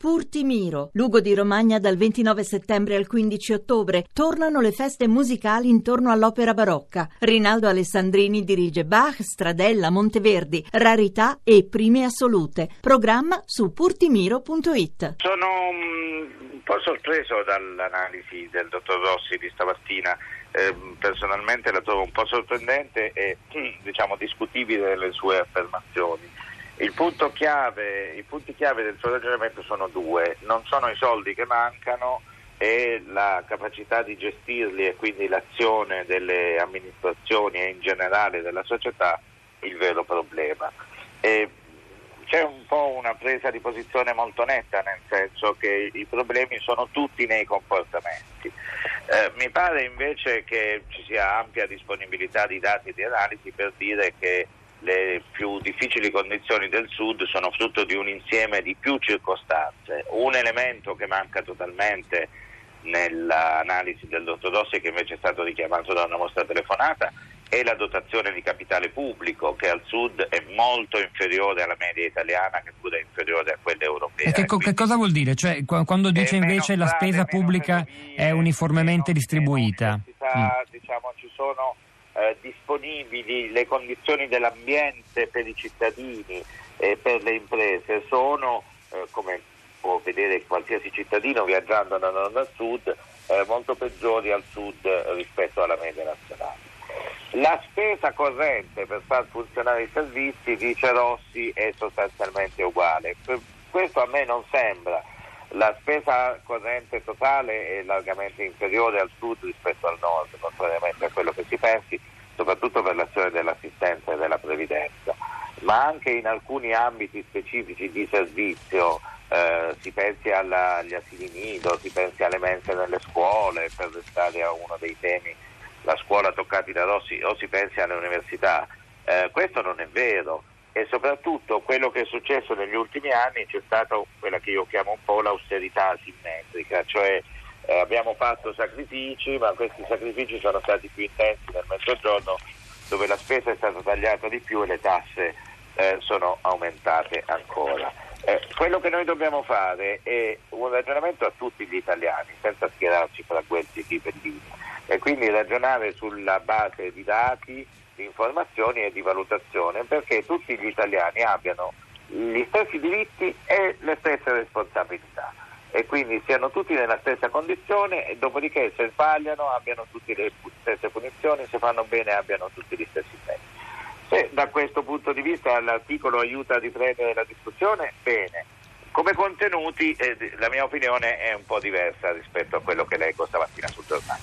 Purtimiro, Lugo di Romagna dal 29 settembre al 15 ottobre. Tornano le feste musicali intorno all'opera barocca. Rinaldo Alessandrini dirige Bach, Stradella, Monteverdi, Rarità e Prime Assolute. Programma su purtimiro.it. Sono mm, un po' sorpreso dall'analisi del dottor Rossi di stamattina. Eh, personalmente la trovo un po' sorprendente e diciamo discutibile le sue affermazioni. Chiave, I punti chiave del suo ragionamento sono due, non sono i soldi che mancano e la capacità di gestirli e quindi l'azione delle amministrazioni e in generale della società il vero problema. E c'è un po' una presa di posizione molto netta, nel senso che i problemi sono tutti nei comportamenti. Eh, mi pare invece che ci sia ampia disponibilità di dati e di analisi per dire che le più difficili condizioni del Sud sono frutto di un insieme di più circostanze. Un elemento che manca totalmente nell'analisi del dottor Dossi, che invece è stato richiamato da una nostra telefonata, è la dotazione di capitale pubblico che al Sud è molto inferiore alla media italiana, che pure è inferiore a quella europea. Che, che, cosa vuol dire? Cioè, quando dice invece la spesa pubblica è uniformemente distribuita? Mm. Diciamo, ci sono eh, disponibili, le condizioni dell'ambiente per i cittadini e per le imprese sono, eh, come può vedere qualsiasi cittadino viaggiando da nord a sud, eh, molto peggiori al sud rispetto alla media nazionale. La spesa corrente per far funzionare i servizi, dice Rossi, è sostanzialmente uguale. Questo a me non sembra. La spesa corrente totale è largamente inferiore al sud rispetto al nord, contrariamente a quello che si pensi, soprattutto per l'azione dell'assistenza e della previdenza, ma anche in alcuni ambiti specifici di servizio, eh, si pensi alla, agli asili nido, si pensi alle mense nelle scuole, per restare a uno dei temi, la scuola toccati da Rossi, o si pensi alle università. Eh, questo non è vero e soprattutto quello che è successo negli ultimi anni c'è stata quella che io chiamo un po' l'austerità asimmetrica, cioè eh, abbiamo fatto sacrifici, ma questi sacrifici sono stati più intensi nel mezzogiorno dove la spesa è stata tagliata di più e le tasse eh, sono aumentate ancora. Eh, quello che noi dobbiamo fare è un ragionamento a tutti gli italiani, senza schierarci fra questi e Pellini, e quindi ragionare sulla base di dati di informazioni e di valutazione perché tutti gli italiani abbiano gli stessi diritti e le stesse responsabilità e quindi siano tutti nella stessa condizione e dopodiché se sbagliano abbiano tutte le stesse punizioni, se fanno bene abbiano tutti gli stessi tempi. Se da questo punto di vista l'articolo aiuta a riprendere la discussione, bene. Come contenuti eh, la mia opinione è un po' diversa rispetto a quello che leggo stamattina sul giornale.